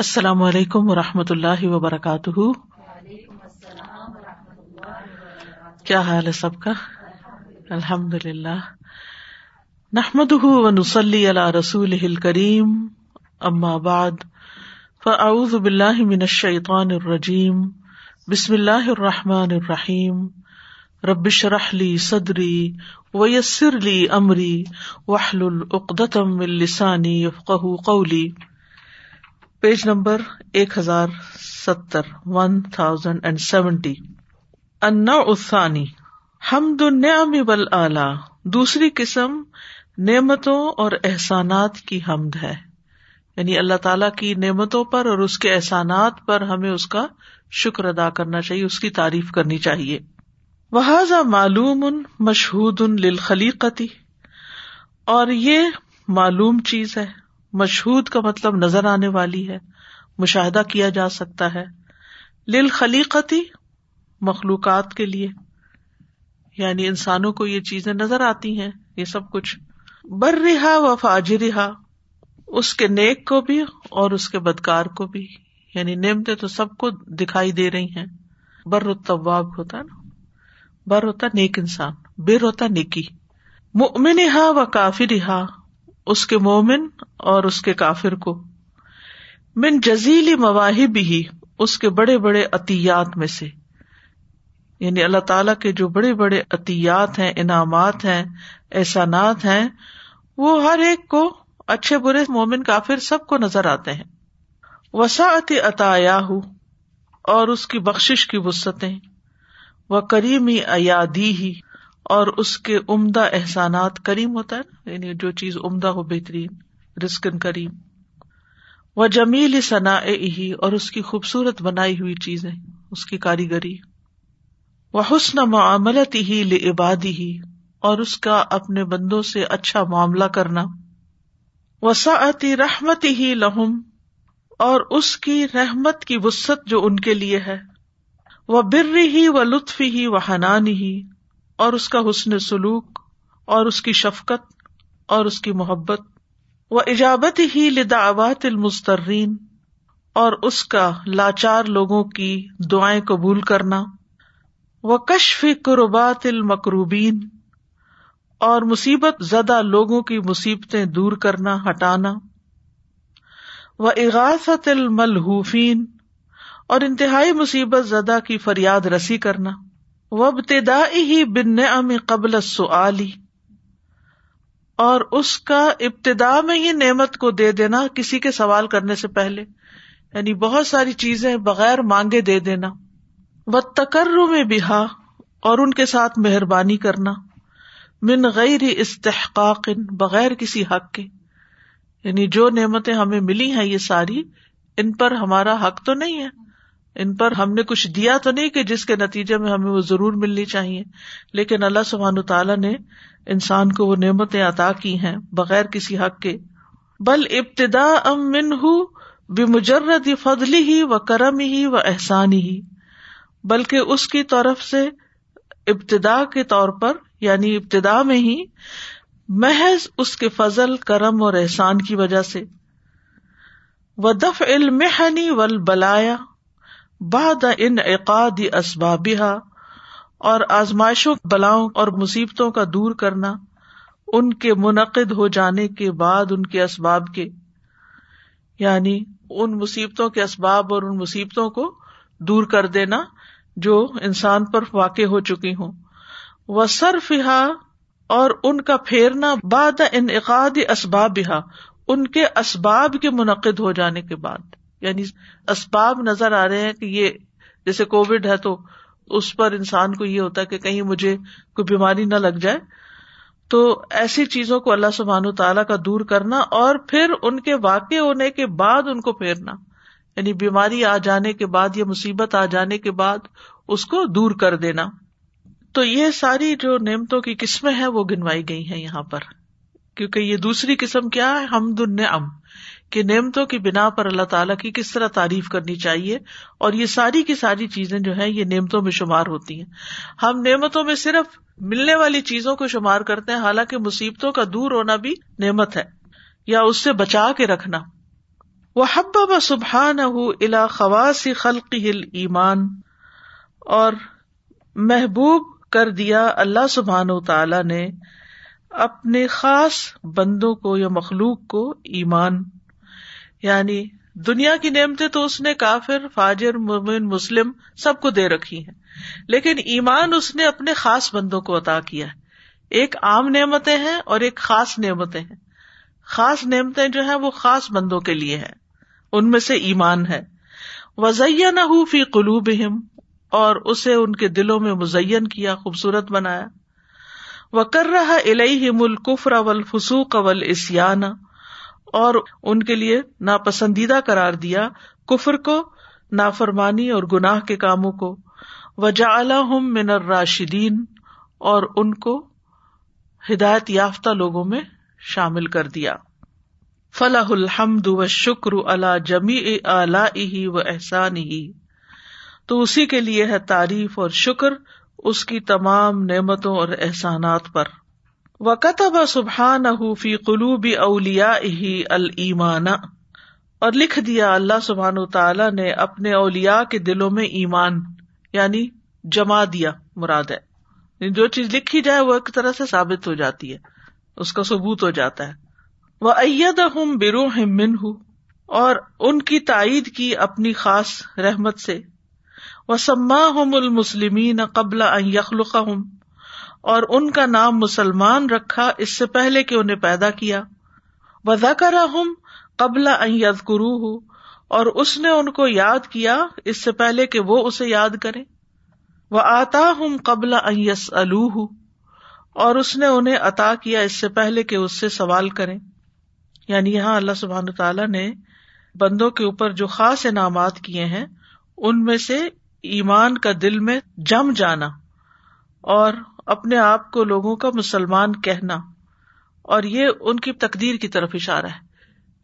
السلام علیکم و رحمۃ اللہ وبرکاتہ کیا حال ہے سب کا الحمد للہ نحمد نسلی اللہ رسول کریم اما بعد فاعوذ باللہ من الشیطان الرجیم بسم اللہ الرحمٰن الرحیم ربش رحلی صدری ویسر علی عمرى وحل القدت ملسانى قولی پیج نمبر ایک ہزار ستر ون تھاؤزینڈ اینڈ سیونٹی انا ہم دنیا میں بل دوسری قسم نعمتوں اور احسانات کی حمد ہے یعنی اللہ تعالی کی نعمتوں پر اور اس کے احسانات پر ہمیں اس کا شکر ادا کرنا چاہیے اس کی تعریف کرنی چاہیے وہ معلوم ان مشہور ان اور یہ معلوم چیز ہے مشہود کا مطلب نظر آنے والی ہے مشاہدہ کیا جا سکتا ہے لل خلیقتی مخلوقات کے لیے یعنی انسانوں کو یہ چیزیں نظر آتی ہیں یہ سب کچھ بر رہا و فاجر رہا اس کے نیک کو بھی اور اس کے بدکار کو بھی یعنی نیمتے تو سب کو دکھائی دے رہی ہیں بر برت ہوتا ہے نا بر ہوتا نیک انسان بر ہوتا نیکی ہا و کافی رہا اس کے مومن اور اس کے کافر کو من جزیلی مواہب ہی اس کے بڑے بڑے عطیات میں سے یعنی اللہ تعالی کے جو بڑے بڑے عطیات ہیں انعامات ہیں احسانات ہیں وہ ہر ایک کو اچھے برے مومن کافر سب کو نظر آتے ہیں وساط عطایاہ اور اس کی بخشش کی وسطیں وہ کریمی ایادی ہی اور اس کے عمدہ احسانات کریم ہوتا ہے نا یعنی جو چیز عمدہ ہو بہترین رسکن کریم وہ جمیل ثنا اور اس کی خوبصورت بنائی ہوئی چیزیں اس کی کاریگری وہ حسن معاملت ہی عبادی ہی اور اس کا اپنے بندوں سے اچھا معاملہ کرنا وساعتی رحمت ہی لہم اور اس کی رحمت کی وسط جو ان کے لیے ہے وہ بر ہی و لطف ہی وہ حنان ہی اور اس کا حسن سلوک اور اس کی شفقت اور اس کی محبت و ایجابت ہی لداوات المسترین اور اس کا لاچار لوگوں کی دعائیں قبول کرنا وہ کشف قربات المقروبین اور مصیبت زدہ لوگوں کی مصیبتیں دور کرنا ہٹانا و اغاثت الملحفین اور انتہائی مصیبت زدہ کی فریاد رسی کرنا ابتدائی ہی بن نے قبل سلی اور اس کا ابتدا میں ہی نعمت کو دے دینا کسی کے سوال کرنے سے پہلے یعنی بہت ساری چیزیں بغیر مانگے دے دینا و تکر میں بہا اور ان کے ساتھ مہربانی کرنا من غیر استحقاق بغیر کسی حق کے یعنی جو نعمتیں ہمیں ملی ہیں یہ ساری ان پر ہمارا حق تو نہیں ہے ان پر ہم نے کچھ دیا تو نہیں کہ جس کے نتیجے میں ہمیں وہ ضرور ملنی چاہیے لیکن اللہ سبحان تعالیٰ نے انسان کو وہ نعمتیں عطا کی ہیں بغیر کسی حق کے بل ابتدا ام من بے مجرد فضلی ہی و کرم ہی و احسانی ہی بلکہ اس کی طرف سے ابتدا کے طور پر یعنی ابتدا میں ہی محض اس کے فضل کرم اور احسان کی وجہ سے وہ دف علم ول بلایا باد ان اسباب اسبابہ اور آزمائشوں بلاؤں اور مصیبتوں کا دور کرنا ان کے منعقد ہو جانے کے بعد ان کے اسباب کے یعنی ان مصیبتوں کے اسباب اور ان مصیبتوں کو دور کر دینا جو انسان پر واقع ہو چکی ہوں وہ صرف اور ان کا پھیرنا باد انعقاد اسباب ہا ان کے اسباب کے منعقد ہو جانے کے بعد یعنی اسباب نظر آ رہے ہیں کہ یہ جیسے کووڈ ہے تو اس پر انسان کو یہ ہوتا ہے کہ کہیں مجھے کوئی بیماری نہ لگ جائے تو ایسی چیزوں کو اللہ سبحان و تعالیٰ کا دور کرنا اور پھر ان کے واقع ہونے کے بعد ان کو پھیرنا یعنی بیماری آ جانے کے بعد یا مصیبت آ جانے کے بعد اس کو دور کر دینا تو یہ ساری جو نعمتوں کی قسمیں ہیں وہ گنوائی گئی ہیں یہاں پر کیونکہ یہ دوسری قسم کیا ہے ہم دن ام کہ نعمتوں کی بنا پر اللہ تعالیٰ کی کس طرح تعریف کرنی چاہیے اور یہ ساری کی ساری چیزیں جو ہے یہ نعمتوں میں شمار ہوتی ہیں ہم نعمتوں میں صرف ملنے والی چیزوں کو شمار کرتے ہیں حالانکہ مصیبتوں کا دور ہونا بھی نعمت ہے یا اس سے بچا کے رکھنا وہ ہباب سبحان الا خواص خلق ہل ایمان اور محبوب کر دیا اللہ سبحان و تعالی نے اپنے خاص بندوں کو یا مخلوق کو ایمان یعنی دنیا کی نعمتیں تو اس نے کافر فاجر مومن مسلم سب کو دے رکھی ہیں لیکن ایمان اس نے اپنے خاص بندوں کو عطا کیا ہے ایک عام نعمتیں ہیں اور ایک خاص نعمتیں ہیں خاص نعمتیں جو ہیں وہ خاص بندوں کے لیے ہیں ان میں سے ایمان ہے وزیہ نہ فی قلو بہم اور اسے ان کے دلوں میں مزین کیا خوبصورت بنایا وکر رہا الہم القر اول فسوق اول اور ان کے لیے ناپسندیدہ قرار دیا کفر کو نافرمانی اور گناہ کے کاموں کو وجا من راشدین اور ان کو ہدایت یافتہ لوگوں میں شامل کر دیا فلاح الحمد و شکر اللہ جمی الا احسان ہی تو اسی کے لیے ہے تعریف اور شکر اس کی تمام نعمتوں اور احسانات پر و کتب سبحان ہی المان اور لکھ دیا اللہ سبحان تعالی نے اپنے اولیا کے دلوں میں ایمان یعنی جما دیا مراد ہے یعنی جو چیز لکھی جائے وہ ایک طرح سے ثابت ہو جاتی ہے اس کا ثبوت ہو جاتا ہے وہ اید ہوں برو من ہوں اور ان کی تائید کی اپنی خاص رحمت سے وہ سما ہوں المسلم قبل یخلق ہوں اور ان کا نام مسلمان رکھا اس سے پہلے کہ انہیں پیدا کیا کرا ہوں قبل گرو اور اس نے ان کو یاد کیا اس سے پہلے کہ وہ اسے یاد کرے وہ آتا ہوں قبل اور اس نے انہیں عطا کیا اس سے پہلے کہ اس سے سوال کریں یعنی یہاں اللہ سبحان تعالیٰ نے بندوں کے اوپر جو خاص انعامات کیے ہیں ان میں سے ایمان کا دل میں جم جانا اور اپنے آپ کو لوگوں کا مسلمان کہنا اور یہ ان کی تقدیر کی طرف اشارہ ہے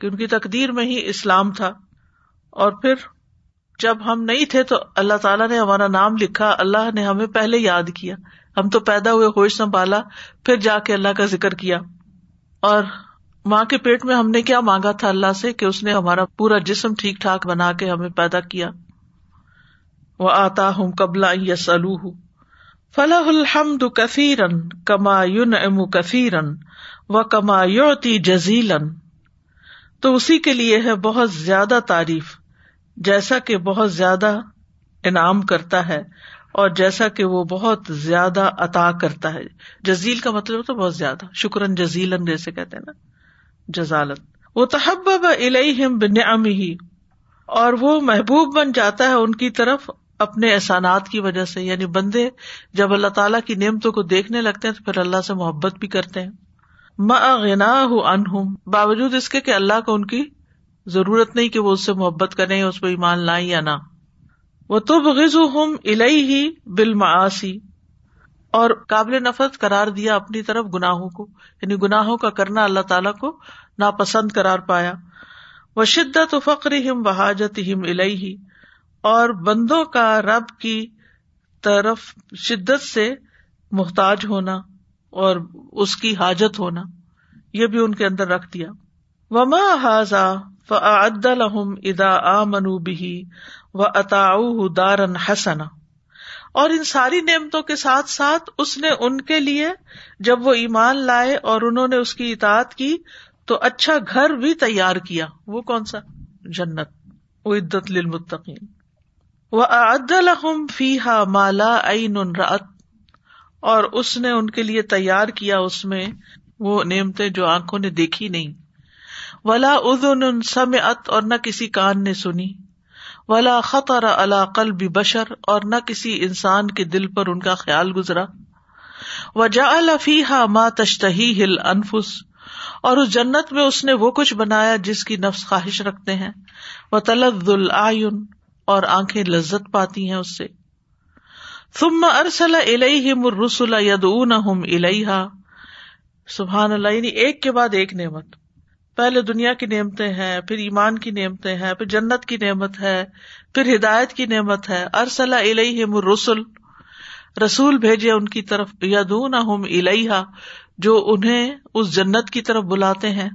کہ ان کی تقدیر میں ہی اسلام تھا اور پھر جب ہم نہیں تھے تو اللہ تعالیٰ نے ہمارا نام لکھا اللہ نے ہمیں پہلے یاد کیا ہم تو پیدا ہوئے ہوش سنبھالا پھر جا کے اللہ کا ذکر کیا اور ماں کے پیٹ میں ہم نے کیا مانگا تھا اللہ سے کہ اس نے ہمارا پورا جسم ٹھیک ٹھاک بنا کے ہمیں پیدا کیا وہ آتا ہوں قبلا یا سلو ہوں فلاح الحمد کثیرن کما یون ام کثیر جزیلن تو اسی کے لیے ہے بہت زیادہ تعریف جیسا کہ بہت زیادہ انعام کرتا ہے اور جیسا کہ وہ بہت زیادہ عطا کرتا ہے جزیل کا مطلب تو بہت زیادہ شکرن جزیلن جیسے کہتے ہیں نا جزالت وہ تحب بن امی اور وہ محبوب بن جاتا ہے ان کی طرف اپنے احسانات کی وجہ سے یعنی بندے جب اللہ تعالیٰ کی نعمتوں کو دیکھنے لگتے ہیں تو پھر اللہ سے محبت بھی کرتے ہیں مغنا ہوں باوجود اس کے کہ اللہ کو ان کی ضرورت نہیں کہ وہ اس سے محبت کریں اس پہ ایمان لائیں یا نہ وہ تو بغز ہی الحماسی اور قابل نفرت قرار دیا اپنی طرف گناہوں کو یعنی گناہوں کا کرنا اللہ تعالیٰ کو ناپسند کرار پایا وہ شدت فخر ہم بحاجت ہم الحی اور بندوں کا رب کی طرف شدت سے محتاج ہونا اور اس کی حاجت ہونا یہ بھی ان کے اندر رکھ دیا وما حاضا فعد الحم ادا آ منوبی و دارن حسنا اور ان ساری نعمتوں کے ساتھ ساتھ اس نے ان کے لیے جب وہ ایمان لائے اور انہوں نے اس کی اطاعت کی تو اچھا گھر بھی تیار کیا وہ کون سا جنت وہ عدت للمتقین و عدی ما اور اس نے ان کے لیے تیار کیا اس میں وہ نیمتے جو آنکھوں نے دیکھی نہیں ولا سم ات اور نہ کسی کان نے سنی ولا خط اور اللہ قلبی بشر اور نہ کسی انسان کے دل پر ان کا خیال گزرا و جا فی ہا ماں تشتہی ہل انفس اور اس جنت میں اس نے وہ کچھ بنایا جس کی نفس خواہش رکھتے ہیں وہ تلد العین اور آنکھیں لذت پاتی ہیں اس سے ثم ارسل الیہم الرسل یدعونہم الیہا سبحان اللہ یعنی ایک کے بعد ایک نعمت پہلے دنیا کی نعمتیں ہیں پھر ایمان کی نعمتیں ہیں پھر جنت کی نعمت ہے پھر ہدایت کی نعمت ہے ارسل الیہم الرسل رسول بھیجے ان کی طرف یدعونہم الیہا جو انہیں اس جنت کی طرف بلاتے ہیں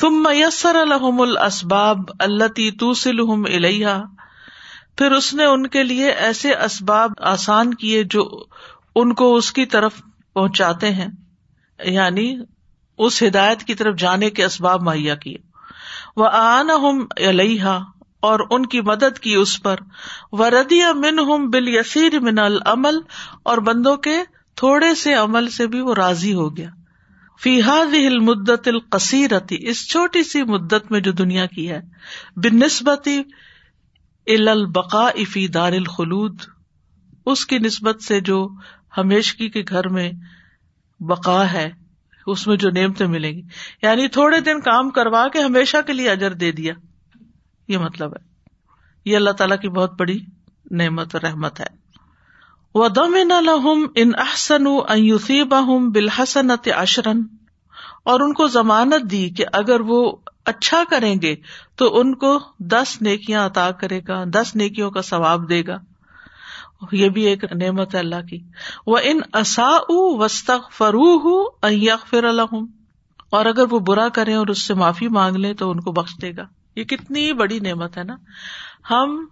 ثم یسر لہم الاسباب اللتی تم الیہا پھر اس نے ان کے لیے ایسے اسباب آسان کیے جو ان کو اس اس کی طرف پہنچاتے ہیں یعنی ہدایت کی طرف جانے کے اسباب مہیا کیے وہ آنا اور ان کی مدد کی اس پر وردی من ہوں بل یسیر من العمل اور بندوں کے تھوڑے سے عمل سے بھی وہ راضی ہو گیا فیحاد ہل مدت القصیرتی اس چھوٹی سی مدت میں جو دنیا کی ہے بنسبتی البقا فی دار الخلود اس کی نسبت سے جو ہمیشگی کے گھر میں بقا ہے اس میں جو نعمتیں ملیں گی یعنی تھوڑے دن کام کروا کے ہمیشہ کے لیے اجر دے دیا یہ مطلب ہے یہ اللہ تعالی کی بہت بڑی نعمت اور رحمت ہے وہ دم ان احسن بہوم بلحسن اتآن اور ان کو ضمانت دی کہ اگر وہ اچھا کریں گے تو ان کو دس نیکیاں عطا کرے گا دس نیکیوں کا ثواب دے گا یہ بھی ایک نعمت ہے اللہ کی وہ ان اصا وسط فرو ہوں الحم اور اگر وہ برا کریں اور اس سے معافی مانگ لیں تو ان کو بخش دے گا یہ کتنی بڑی نعمت ہے نا ہم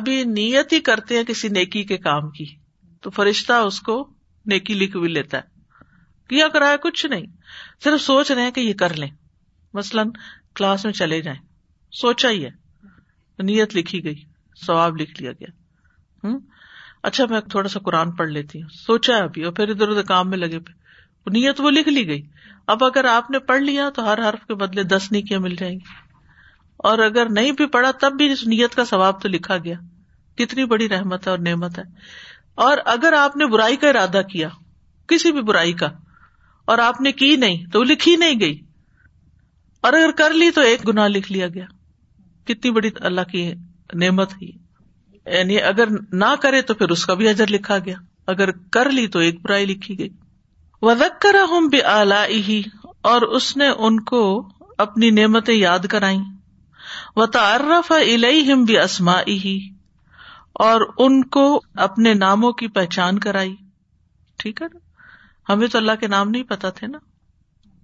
ابھی نیت ہی کرتے ہیں کسی نیکی کے کام کی تو فرشتہ اس کو نیکی لکھ بھی لیتا ہے کیا کرایا کچھ نہیں صرف سوچ رہے ہیں کہ یہ کر لیں مثلاً کلاس میں چلے جائیں سوچا ہی ہے نیت لکھی گئی سواب لکھ لیا گیا ہوں اچھا میں تھوڑا سا قرآن پڑھ لیتی ہوں سوچا ہے ابھی اور پھر ادھر ادھر کام میں لگے پہ نیت وہ لکھ لی گئی اب اگر آپ نے پڑھ لیا تو ہر حرف کے بدلے دس نیکیاں مل جائیں گی اور اگر نہیں بھی پڑھا تب بھی اس نیت کا ثواب تو لکھا گیا کتنی بڑی رحمت ہے اور نعمت ہے اور اگر آپ نے برائی کا ارادہ کیا کسی بھی برائی کا اور آپ نے کی نہیں تو وہ لکھی نہیں گئی اور اگر کر لی تو ایک گنا لکھ لیا گیا کتنی بڑی اللہ کی نعمت یعنی اگر نہ کرے تو پھر اس کا بھی اجر لکھا گیا اگر کر لی تو ایک برائی گئی وزک کرا ہوں بے الا اور اس نے ان کو اپنی نعمتیں یاد کرائی و ترف ہم بھی اسما اور ان کو اپنے ناموں کی پہچان کرائی ٹھیک ہے نا ہمیں تو اللہ کے نام نہیں پتا تھے نا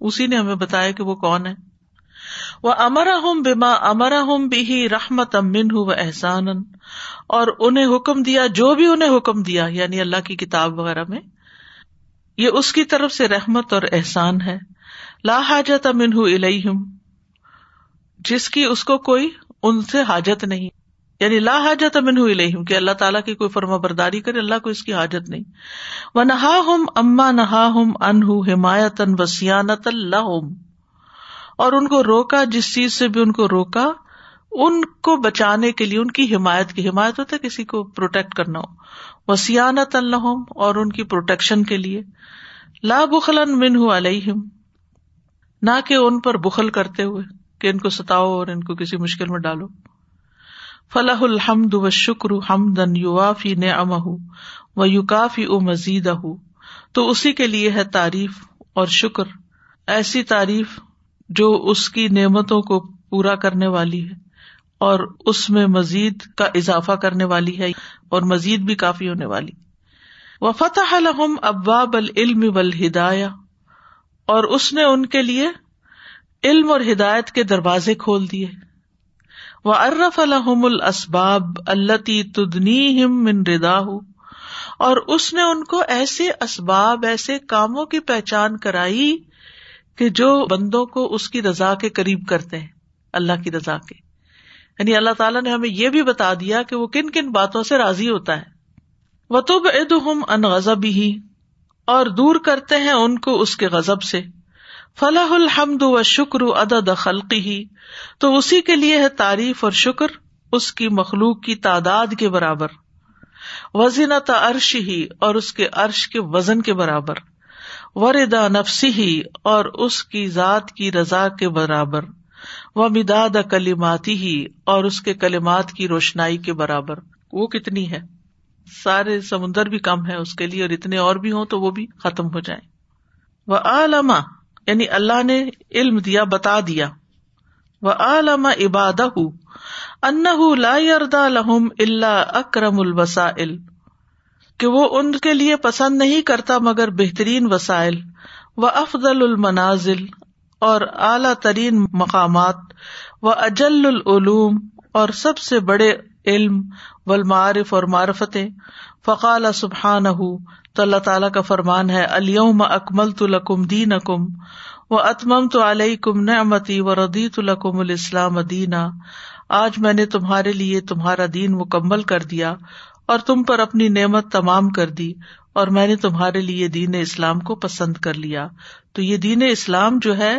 اسی نے ہمیں بتایا کہ وہ کون ہے وہ امرا ہوں بیما امرا اوم بھی رحمت امن ہوں وہ احسان اور انہیں حکم دیا جو بھی انہیں حکم دیا یعنی اللہ کی کتاب وغیرہ میں یہ اس کی طرف سے رحمت اور احسان ہے لا حاجت امن ہوں الم جس کی اس کو کوئی ان سے حاجت نہیں یعنی لا حاجت امن ہوئی کہ اللہ تعالیٰ کی کوئی فرما برداری کرے اللہ کو اس کی حاجت نہیں و نہا ہم اما نہا ان حمایت وسیانت اللہ اور ان کو روکا جس چیز سے بھی ان کو روکا ان کو بچانے کے لیے ان کی حمایت کی حمایت ہوتا ہے کسی کو پروٹیکٹ کرنا ہو وسیانت اللہ اور ان کی پروٹیکشن کے لیے لا بخل من علیہم نہ کہ ان پر بخل کرتے ہوئے کہ ان کو ستاؤ اور ان کو کسی مشکل میں ڈالو فلاح الحمد و ہم دن یو وافی نے ام و یو کافی او مزید اہ تو اسی کے لیے ہے تعریف اور شکر ایسی تعریف جو اس کی نعمتوں کو پورا کرنے والی ہے اور اس میں مزید کا اضافہ کرنے والی ہے اور مزید بھی کافی ہونے والی و فتح الحم ابا بل علم بل اور اس نے ان کے لیے علم اور ہدایت کے دروازے کھول دیے وہ ارف الحم الباب اللہ تدنی ہم من ردا اور اس نے ان کو ایسے اسباب ایسے کاموں کی پہچان کرائی کہ جو بندوں کو اس کی رضا کے قریب کرتے ہیں اللہ کی رضا کے یعنی اللہ تعالیٰ نے ہمیں یہ بھی بتا دیا کہ وہ کن کن باتوں سے راضی ہوتا ہے وطب عید ہم ان غذب ہی اور دور کرتے ہیں ان کو اس کے غزب سے فلاح الحمد و شکر ادا خلقی ہی تو اسی کے لیے ہے تعریف اور شکر اس کی مخلوق کی تعداد کے برابر تا عرش ہی اور اس کے عرش کے وزن کے برابر وردا نفسی ہی اور اس کی ذات کی رضا کے برابر و مدا د کلیماتی ہی اور اس کے کلیمات کی روشنائی کے برابر وہ کتنی ہے سارے سمندر بھی کم ہے اس کے لیے اور اتنے اور بھی ہوں تو وہ بھی ختم ہو جائیں وہ آلاما یعنی اللہ نے علم دیا بتا دیا وہ علم عباد لہم اللہ اکرم الوسائل کہ وہ ان کے لیے پسند نہیں کرتا مگر بہترین وسائل و افضل المنازل اور اعلی ترین مقامات و اجل العلوم اور سب سے بڑے علم و المعارف اور معرفتیں فقال سبحان ہُ تو اللہ تعالیٰ کا فرمان ہے علی اکمل تو لکم دین اکم و اتمم تو علیہ کم نعمتی و ردی تو لکم الاسلام دینا آج میں نے تمہارے لیے تمہارا دین مکمل کر دیا اور تم پر اپنی نعمت تمام کر دی اور میں نے تمہارے لیے دین اسلام کو پسند کر لیا تو یہ دین اسلام جو ہے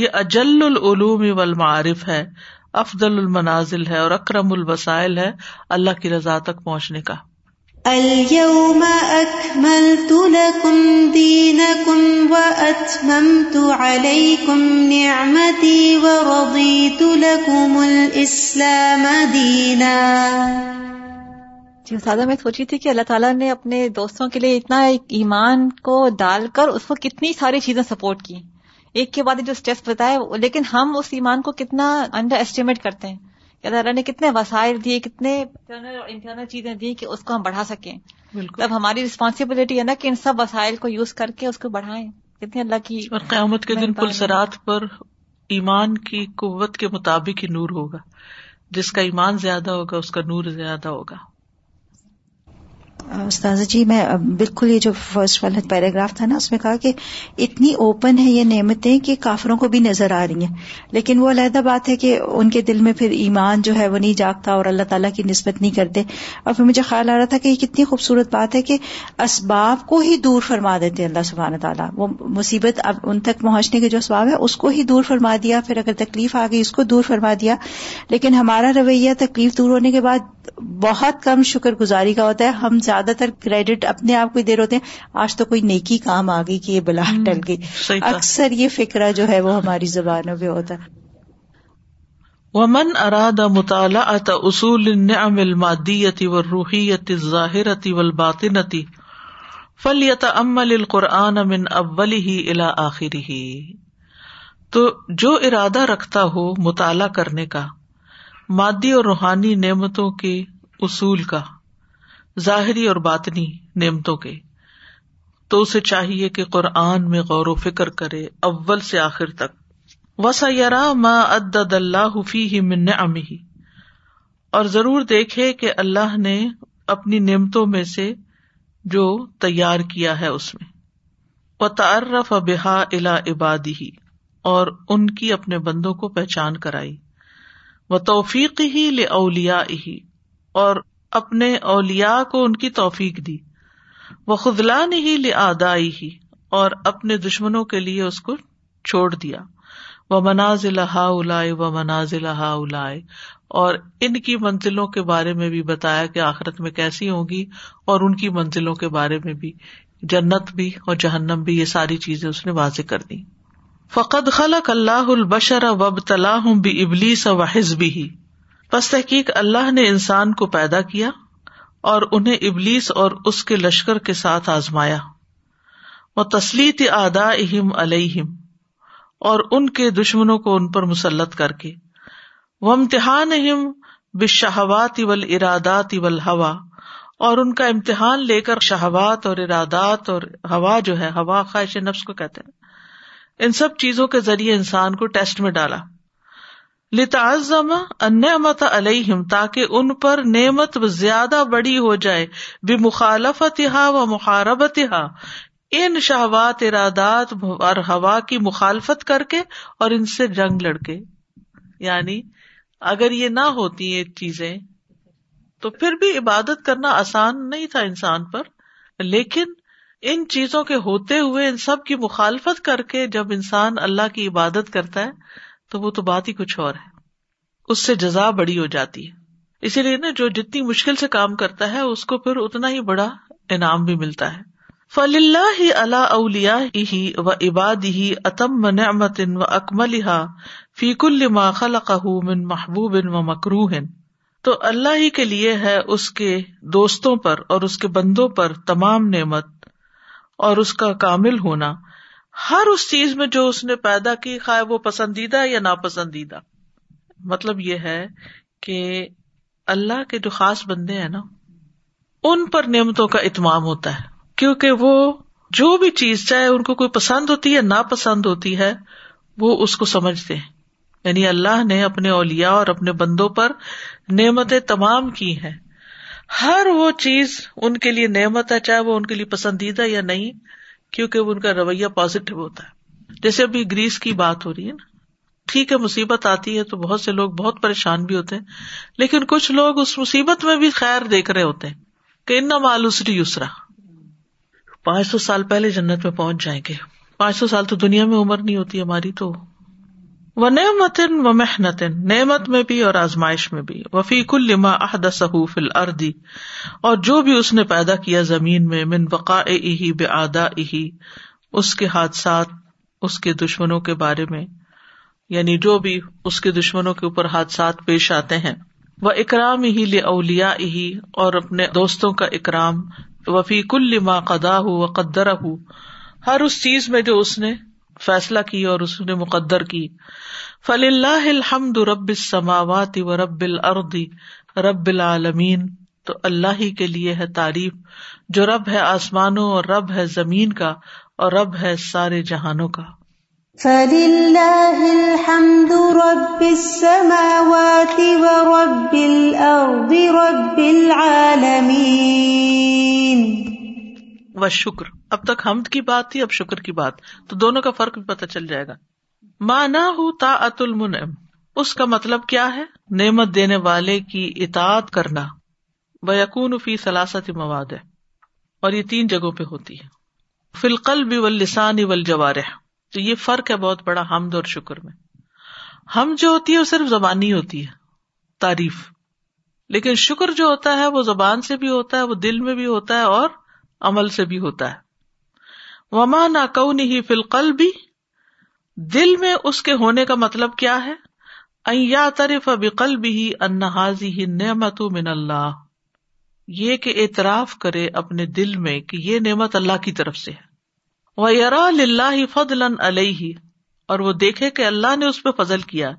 یہ اجل العلوم والمعارف ہے افضل المنازل ہے اور اکرم الوسائل ہے اللہ کی رضا تک پہنچنے کا اليوم لكم لكم دينكم عليكم نعمتي ورضيت دينا جی سادہ میں سوچی تھی کہ اللہ تعالیٰ نے اپنے دوستوں کے لیے اتنا ایمان کو ڈال کر اس کو کتنی ساری چیزیں سپورٹ کی ایک کے بعد جو اسٹیپس بتائے لیکن ہم اس ایمان کو کتنا انڈر ایسٹیمیٹ کرتے ہیں اللہ نے کتنے وسائل دیے کتنے انٹرنل چیزیں دی کہ اس کو ہم بڑھا سکیں بالکل اب ہماری ریسپانسبلٹی ہے نا کہ ان سب وسائل کو یوز کر کے اس کو بڑھائیں کتنے اللہ کی اور قیامت کے دن پلسرات پر ایمان کی قوت کے مطابق ہی نور ہوگا جس کا ایمان زیادہ ہوگا اس کا نور زیادہ ہوگا استاذ جی میں بالکل یہ جو فرسٹ والا پیراگراف تھا نا اس میں کہا کہ اتنی اوپن ہے یہ نعمتیں کہ کافروں کو بھی نظر آ رہی ہیں لیکن وہ علیحدہ بات ہے کہ ان کے دل میں پھر ایمان جو ہے وہ نہیں جاگتا اور اللہ تعالیٰ کی نسبت نہیں کرتے اور پھر مجھے خیال آ رہا تھا کہ یہ کتنی خوبصورت بات ہے کہ اسباب کو ہی دور فرما دیتے اللہ سبحانہ تعالیٰ وہ مصیبت اب ان تک پہنچنے کے جو اسباب ہے اس کو ہی دور فرما دیا پھر اگر تکلیف آ گئی اس کو دور فرما دیا لیکن ہمارا رویہ تکلیف دور ہونے کے بعد بہت کم شکر گزاری کا ہوتا ہے ہم زیادہ زیادہ تر کریڈٹ اپنے آپ کو ہی دے رہے ہوتے ہیں آج تو کوئی نیکی کام آ گئی کہ یہ بلا ٹل گئی اکثر یہ فکرہ جو ہے وہ ہماری زبانوں پہ ہوتا ہے ومن اراد مطالعہ اصول النعم المادیتی و روحیتی ظاہرتی و الباطنتی فلیت امل القرآن من اول ہی الا آخری ہی تو جو ارادہ رکھتا ہو مطالعہ کرنے کا مادی اور روحانی نعمتوں کے اصول کا ظاہری اور باطنی نعمتوں کے تو اسے چاہیے کہ قرآن میں غور و فکر کرے اول سے آخر تک اللہ من امی اور ضرور دیکھے کہ اللہ نے اپنی نعمتوں میں سے جو تیار کیا ہے اس میں و تعرف بحا الا عبادی ہی اور ان کی اپنے بندوں کو پہچان کرائی و توفیقی لولیا ہی اور اپنے اولیا کو ان کی توفیق دی وہ خدلان نے ہی لائی ہی اور اپنے دشمنوں کے لیے اس کو چھوڑ دیا وہ مناز لہا اے اور ان کی منزلوں کے بارے میں بھی بتایا کہ آخرت میں کیسی ہوگی اور ان کی منزلوں کے بارے میں بھی جنت بھی اور جہنم بھی یہ ساری چیزیں اس نے واضح کر دی فقط خلق اللہ البشر وب ہوں بھی ابلیس و حزبی ہی بس تحقیق اللہ نے انسان کو پیدا کیا اور انہیں ابلیس اور اس کے لشکر کے ساتھ آزمایا وہ اہم الم اور ان کے دشمنوں کو ان پر مسلط کر کے وہ امتحان اہم بشہوات اول ارادات اول ہوا اور ان کا امتحان لے کر شہوات اور ارادات اور ہوا جو ہے ہوا خواہش نفس کو کہتے ہیں ان سب چیزوں کے ذریعے انسان کو ٹیسٹ میں ڈالا لتازما انعمت علیہم تاکہ ان پر نعمت زیادہ بڑی ہو جائے بے مخالفت و محاربت ان شہوات ارادات اور ہوا کی مخالفت کر کے اور ان سے جنگ لڑ کے یعنی اگر یہ نہ ہوتی یہ چیزیں تو پھر بھی عبادت کرنا آسان نہیں تھا انسان پر لیکن ان چیزوں کے ہوتے ہوئے ان سب کی مخالفت کر کے جب انسان اللہ کی عبادت کرتا ہے تو وہ تو بات ہی کچھ اور ہے اس سے جزا بڑی ہو جاتی ہے اسی لیے نا جو جتنی مشکل سے کام کرتا ہے اس کو پھر اتنا ہی ہی بڑا انعام بھی ملتا ہے فل اللہ اللہ اولیا و عباد ہی اتم من و اکمل فیق الما من محبوب و مکرو ہن تو اللہ ہی کے لیے ہے اس کے دوستوں پر اور اس کے بندوں پر تمام نعمت اور اس کا کامل ہونا ہر اس چیز میں جو اس نے پیدا کی خواہ وہ پسندیدہ یا ناپسندیدہ مطلب یہ ہے کہ اللہ کے جو خاص بندے ہیں نا ان پر نعمتوں کا اتمام ہوتا ہے کیونکہ وہ جو بھی چیز چاہے ان کو کوئی پسند ہوتی ہے نا پسند ہوتی ہے وہ اس کو سمجھتے ہیں یعنی اللہ نے اپنے اولیا اور اپنے بندوں پر نعمتیں تمام کی ہیں ہر وہ چیز ان کے لیے نعمت ہے چاہے وہ ان کے لیے پسندیدہ یا نہیں کیونکہ ان کا رویہ پازیٹو ہوتا ہے جیسے ابھی گریس کی بات ہو رہی ہے نا ٹھیک ہے مصیبت آتی ہے تو بہت سے لوگ بہت پریشان بھی ہوتے ہیں لیکن کچھ لوگ اس مصیبت میں بھی خیر دیکھ رہے ہوتے ہیں کہ ان مالوسری یوسرا پانچ سو سال پہلے جنت میں پہنچ جائیں گے پانچ سو سال تو دنیا میں عمر نہیں ہوتی ہماری تو و نعمتن و محنتن نعمت میں بھی اور آزمائش میں بھی وفیق الما عہد صحوف العردی اور جو بھی اس نے پیدا کیا زمین میں من بقا اہ بے آدا اہ اس کے حادثات اس کے دشمنوں کے بارے میں یعنی جو بھی اس کے دشمنوں کے اوپر حادثات پیش آتے ہیں وہ اکرام ہی لے اولیا ہی اور اپنے دوستوں کا اکرام وفیق الما قدا و قدر ہو ہر اس چیز میں جو اس نے فیصلہ کی اور اس نے مقدر کی فل اللہ الحمد رب السماوات و رب الارض رب العالمین تو اللہ ہی کے لیے ہے تعریف جو رب ہے آسمانوں اور رب ہے زمین کا اور رب ہے سارے جہانوں کا فللہ الحمد رب سماواتی و رب البل و شکر اب تک حمد کی بات تھی اب شکر کی بات تو دونوں کا فرق پتہ چل جائے گا مانا ہو تا ات اس کا مطلب کیا ہے نعمت دینے والے کی اطاعت کرنا بیکون فی سلاست مواد ہے اور یہ تین جگہوں پہ ہوتی ہے فلقل بھی لسان و تو یہ فرق ہے بہت بڑا حمد اور شکر میں ہم جو ہوتی ہے وہ صرف زبانی ہوتی ہے تعریف لیکن شکر جو ہوتا ہے وہ زبان سے بھی ہوتا ہے وہ دل میں بھی ہوتا ہے اور عمل سے بھی ہوتا ہے وما و ہی فلقل بھی دل میں اس کے ہونے کا مطلب کیا ہے ترف اب کلبی ہی نعمت من اللہ یہ کہ اعتراف کرے اپنے دل میں کہ یہ نعمت اللہ کی طرف سے ہے وہ یار اللہ فضل علیہ اور وہ دیکھے کہ اللہ نے اس پہ فضل کیا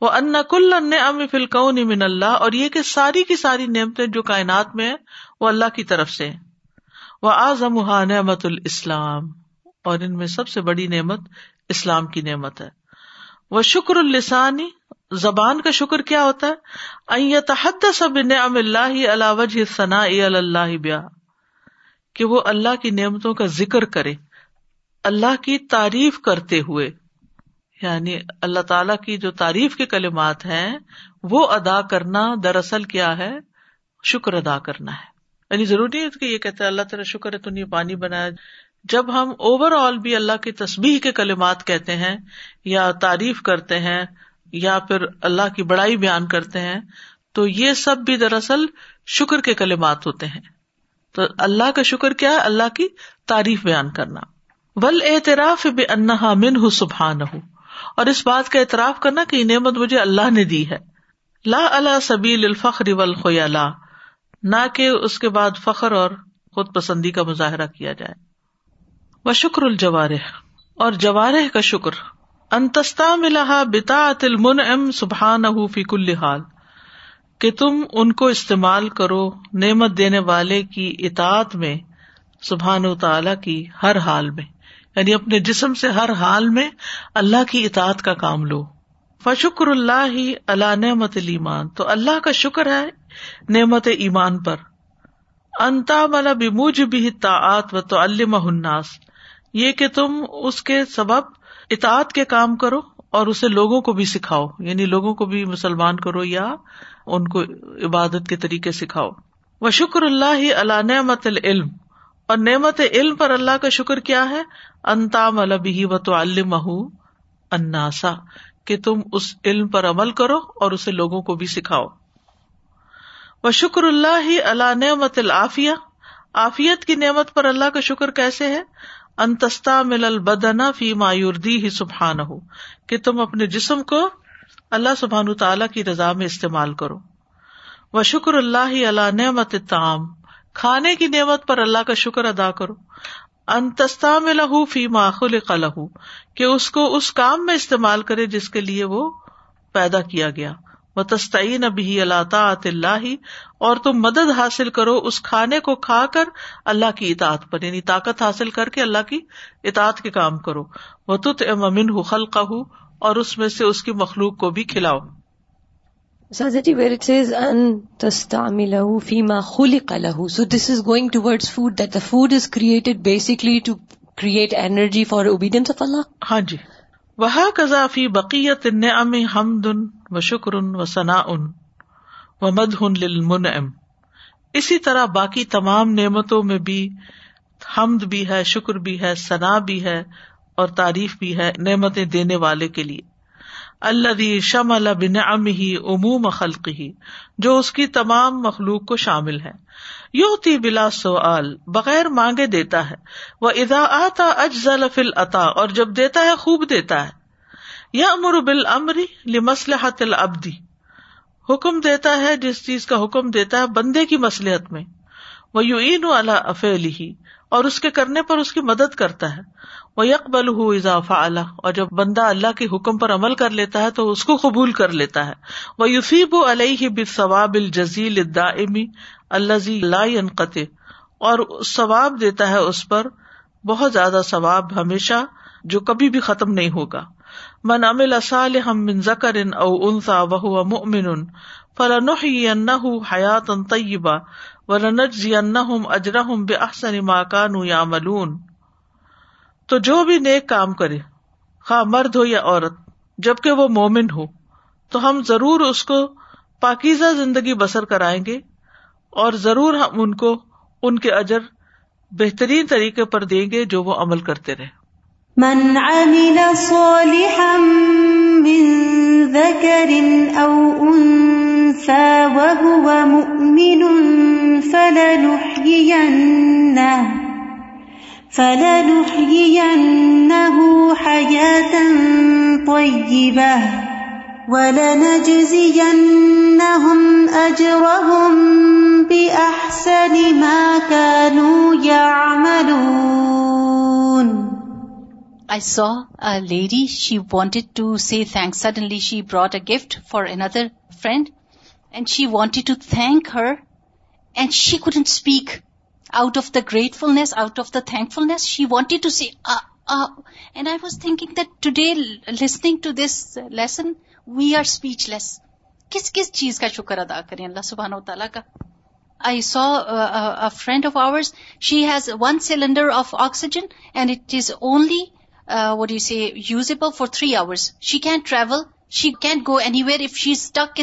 وہ ان کل ام فلکون من اللہ اور یہ کہ ساری کی ساری نعمتیں جو کائنات میں ہے وہ اللہ کی طرف سے ہیں وہ آزمہ نعمت الاسلام اور ان میں سب سے بڑی نعمت اسلام کی نعمت ہے وہ شکر السانی زبان کا شکر کیا ہوتا ہے اینتحد سب نعم اللہ ثنا اللہ بیا کہ وہ اللہ کی نعمتوں کا ذکر کرے اللہ کی تعریف کرتے ہوئے یعنی اللہ تعالی کی جو تعریف کے کلمات ہیں وہ ادا کرنا دراصل کیا ہے شکر ادا کرنا ہے یعنی ضروری ہے کہ یہ کہتے اللہ تعالیٰ شکر ہے تو نے پانی بنایا جب ہم اوور آل بھی اللہ کی تصبیح کے کلمات کہتے ہیں یا تعریف کرتے ہیں یا پھر اللہ کی بڑائی بیان کرتے ہیں تو یہ سب بھی دراصل شکر کے کلمات ہوتے ہیں تو اللہ کا شکر کیا ہے اللہ کی تعریف بیان کرنا ول اعتراف بے انہا من ہُ سبحان ہو اور اس بات کا اعتراف کرنا کہ نعمت مجھے اللہ نے دی ہے لا اللہ سبیل الفقری وال نہ کہ اس کے بعد فخر اور خود پسندی کا مظاہرہ کیا جائے شکر الجوار اور جوارح کا شکر انتستا ملا بتا ام سبحان کہ تم ان کو استعمال کرو نعمت دینے والے کی اطاط میں سبحان و تعالی کی ہر حال میں یعنی اپنے جسم سے ہر حال میں اللہ کی اطاعت کا کام لو فکر اللہ ہی اللہ نعمت علیمان تو اللہ کا شکر ہے نعمت ایمان پر انتا ملا بج بھی تاعت و تو المہناس یہ کہ تم اس کے سبب اطاعت کے کام کرو اور اسے لوگوں کو بھی سکھاؤ یعنی لوگوں کو بھی مسلمان کرو یا ان کو عبادت کے طریقے سکھاؤ وہ شکر اللہ اللہ نعمت العلم اور نعمت علم پر اللہ کا شکر کیا ہے ملا بھی و تو اناسا کہ تم اس علم پر عمل کرو اور اسے لوگوں کو بھی سکھاؤ و شکر اللہ اللہ نعمت العافیہ آفیت کی نعمت پر اللہ کا شکر کیسے ہے انتستا مل البدنا فی مایور دی سبحان ہو کہ تم اپنے جسم کو اللہ سبحان تعالی کی رضا میں استعمال کرو و شکر اللہ اللہ نعمت تام کھانے کی نعمت پر اللہ کا شکر ادا کرو میں لہو فی ماخل قلح کہ اس کو اس کام میں استعمال کرے جس کے لیے وہ پیدا کیا گیا و تستعین بھی اللہ تعط اللہ اور تم مدد حاصل کرو اس کھانے کو کھا کر اللہ کی اطاعت پر یعنی طاقت حاصل کر کے اللہ کی اطاعت کے کام کرو وہ تت امن ہو خلق ہو اور اس میں سے اس کی مخلوق کو بھی کھلاؤ food is created basically to create energy for obedience of اللہ ہاں جی وہ کزافی بقیت و شکر و ثنا ان و مد اسی طرح باقی تمام نعمتوں میں بھی حمد بھی ہے شکر بھی ہے ثنا بھی ہے اور تعریف بھی ہے نعمتیں دینے والے کے لیے اللہ شم البن ام ہی عموم خلق ہی جو اس کی تمام مخلوق کو شامل ہے یوتی بلا سوال بغیر مانگے دیتا ہے وہ ادا آتا فل عطا اور جب دیتا ہے خوب دیتا ہے یا امر بل امری العبدی حکم دیتا ہے جس چیز کا حکم دیتا ہے بندے کی مسلحت میں وہ یو این اللہ اف اور اس کے کرنے پر اس کی مدد کرتا ہے وہ یکبل ہُو اضافہ اللہ اور جب بندہ اللہ کے حکم پر عمل کر لیتا ہے تو اس کو قبول کر لیتا ہے وہ یوسیب علیہ الجزیل دا امی اللہ قطع اور ثواب دیتا ہے اس پر بہت زیادہ ثواب ہمیشہ جو کبھی بھی ختم نہیں ہوگا من امل ذکر او انسا ون فلن حیات طیبہ بے احسن تو جو بھی نیک کام کرے خا مرد ہو یا عورت جبکہ وہ مومن ہو تو ہم ضرور اس کو پاکیزہ زندگی بسر کرائیں گے اور ضرور ہم ان کو ان کے اجر بہترین طریقے پر دیں گے جو وہ عمل کرتے رہے من عمل صالحا من ذكر او انثى وهو مؤمن فلنحيينه فلنحيينه حياة بہ وَلَنَجْزِيَنَّهُمْ أَجْرَهُمْ بِأَحْسَنِ مَا كَانُوا يَعْمَلُونَ. I saw a lady, she wanted to say thanks. Suddenly she brought a gift for another friend and she wanted to thank her and she couldn't speak. Out of the gratefulness, out of the thankfulness, she wanted to say, ah, and I was thinking that day listening to this lesson we are speechless کس کس چیز کا شکر ادا کریں اللہ سبحان و تعالیٰ کا I saw friend of our she has one cylinder of oxygen and it is only what you see usable for three hours she can travel she can go anywhere if she stick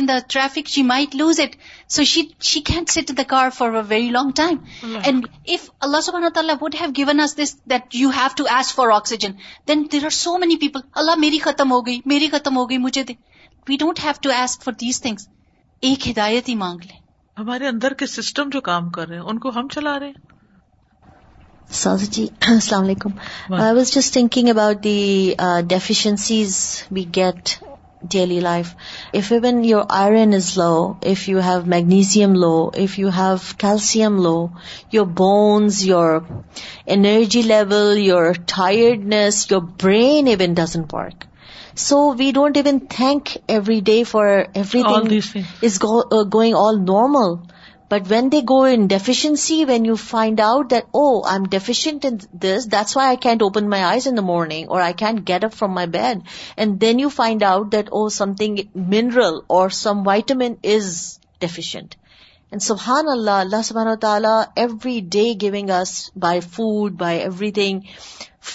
long sub as many people اللہ میری ختم ہو گئی ختم ہو گئی they we don't have to as for these things ایک ہدایت ہی مانگ لیں ہمارے اندر کے سسٹم جو کام کر رہے ہیں ان کو ہم چلا رہے ہیں جی السلام علیکم I was just thinking about the deficiencies we get daily life. If even your iron is low, if you have magnesium low, if you have calcium low, your bones, your energy level, your tiredness, your brain even doesn't work. So we don't even thank every day for everything is uh, going all normal. But when they go in deficiency when you find out that oh I am deficient in this that's why I can't open my eyes in the morning اور I can't get up from my bed and then you find out that oh something mineral اور some vitamin is deficient and سبحان اللہ اللہ سبحان و تعالیٰ every day giving us by food by everything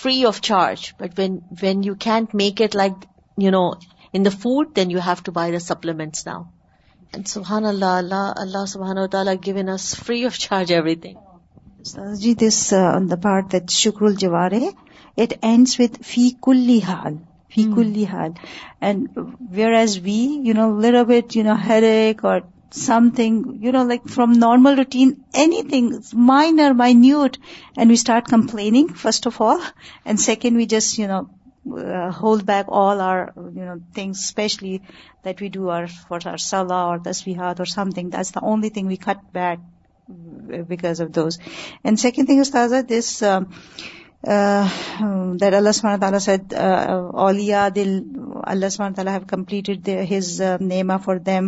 free of charge but when when you can't make it like you know in the food then you have to buy the supplements now سبحان اللہ اللہ اللہ سبحان و تعالیٰ given us free of charge everything G this the part that شکر الجوار ہے it ends with فی کلی حال فی کلی حال and whereas we you know little bit you know ہر ایک or something you know like from normal routine anything minor minute and we start complaining first of all and second we just you know hold back all our you know things especially that we do or for our سلا اور تصویرات اور something that thing we cut back because of those and second thing is uh this that Allah سمان تعالیٰ سیٹ اولیا دل اللہ سمان تعالیٰ have completed his Nima for them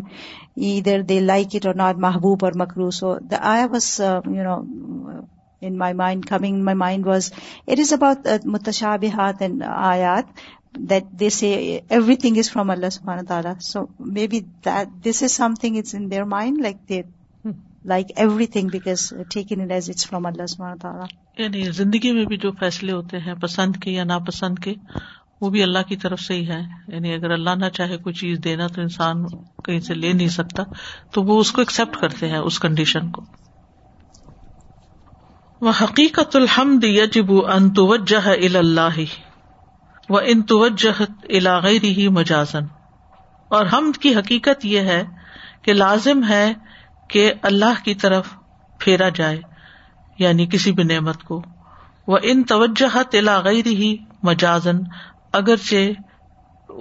whether they like it or not محبوب اور مکرو سو دا آئی واز یو نو یعنی زندگی میں بھی جو فیصلے ہوتے ہیں پسند کے یا ناپسند کے وہ بھی اللہ کی طرف سے ہی ہے یعنی اگر اللہ نہ چاہے کوئی چیز دینا تو انسان کہیں سے لے نہیں سکتا تو وہ اس کو ایکسپٹ کرتے ہیں اس کنڈیشن کو وہ حقیقت الحمد یجب ان توجہ اللہ و ان توجہ ہی مجازن اور حمد کی حقیقت یہ ہے کہ لازم ہے کہ اللہ کی طرف پھیرا جائے یعنی کسی بھی نعمت کو وہ ان توجہ غیر ہی مجازن اگرچہ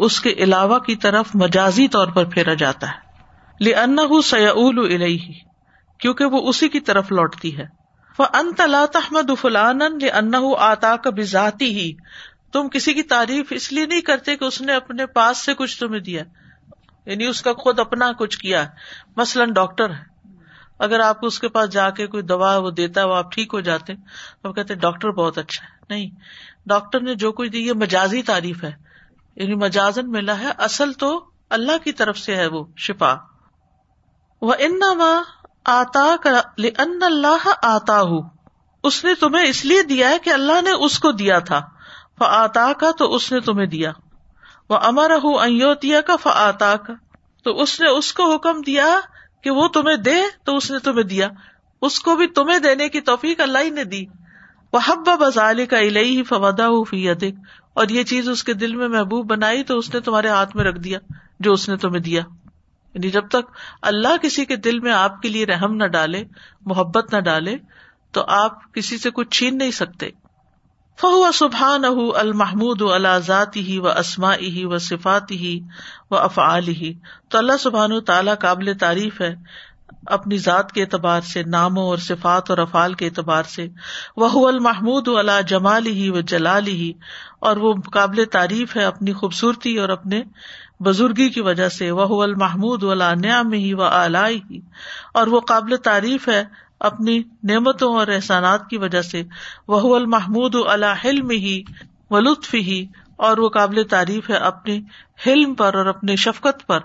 اس کے علاوہ کی طرف مجازی طور پر پھیرا جاتا ہے لن ہُ سیاول کیونکہ وہ اسی کی طرف لوٹتی ہے انت لا تحمد فلان انہ آتا کا بذاتی ہی تم کسی کی تعریف اس لیے نہیں کرتے کہ اس نے اپنے پاس سے کچھ تمہیں دیا یعنی اس کا خود اپنا کچھ کیا مثلاً ڈاکٹر ہے اگر آپ اس کے پاس جا کے کوئی دوا وہ دیتا ہے وہ آپ ٹھیک ہو جاتے تو کہتے ہیں ڈاکٹر بہت اچھا ہے نہیں ڈاکٹر نے جو کچھ دی یہ مجازی تعریف ہے یعنی مجازن ملا ہے اصل تو اللہ کی طرف سے ہے وہ شفا وہ ان آتا لأن اللہ آتا ہو اس نے تمہیں اس لیے دیا ہے کہ اللہ نے اس کو دیا تھا فآتا کا تو اس نے تمہیں دیا وہ امر ہوں ایوتیا کا فآتا کا تو اس نے اس کو حکم دیا کہ وہ تمہیں دے تو اس نے تمہیں دیا اس کو بھی تمہیں دینے کی توفیق اللہ ہی نے دی وہ حب بزال کا الہی فوادا اور یہ چیز اس کے دل میں محبوب بنائی تو اس نے تمہارے ہاتھ میں رکھ دیا جو اس نے تمہیں دیا یعنی جب تک اللہ کسی کے دل میں آپ کے لیے رحم نہ ڈالے محبت نہ ڈالے تو آپ کسی سے کچھ چھین نہیں سکتے فہو سبحان اہ المحمود ذاتی ہی و اسما ہی و صفاتی و افعال ہی تو اللہ سبحان تعالیٰ قابل تعریف ہے اپنی ذات کے اعتبار سے ناموں اور صفات اور افعال کے اعتبار سے وہ المحمود جمال ہی و جلال ہی اور وہ قابل تعریف ہے اپنی خوبصورتی اور اپنے بزرگی کی وجہ سے وہ المحمود اللہ نیام ہی و اعلی ہی اور وہ قابل تعریف ہے اپنی نعمتوں اور احسانات کی وجہ سے وہ المحمود اللہ علم ہی و لطف ہی اور وہ قابل تعریف ہے اپنے حلم پر اور اپنے شفقت پر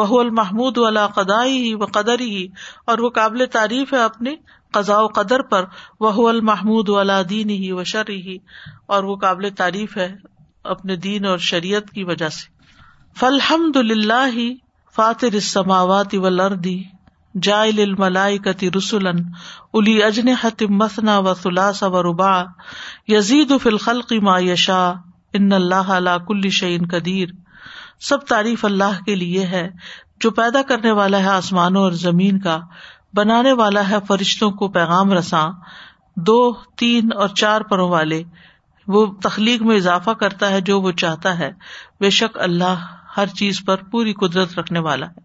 وہ المحمود والا قدائی ہی و قدر ہی اور وہ قابل تعریف ہے اپنے قزاء قدر پر وہ المحمود والا دین ہی و شر ہی اور وہ قابل تعریف ہے اپنے دین اور شریعت کی وجہ سے فلحمد اللہ فاتراوات ولردی جائے ملائی قطر الی اجن حتم مسنا و ثلاث و ربا یزید ما قیمش ان اللہ علا کل شعین قدیر سب تعریف اللہ کے لیے ہے جو پیدا کرنے والا ہے آسمانوں اور زمین کا بنانے والا ہے فرشتوں کو پیغام رساں دو تین اور چار پروں والے وہ تخلیق میں اضافہ کرتا ہے جو وہ چاہتا ہے بے شک اللہ ہر چیز پر پوری قدرت رکھنے والا ہے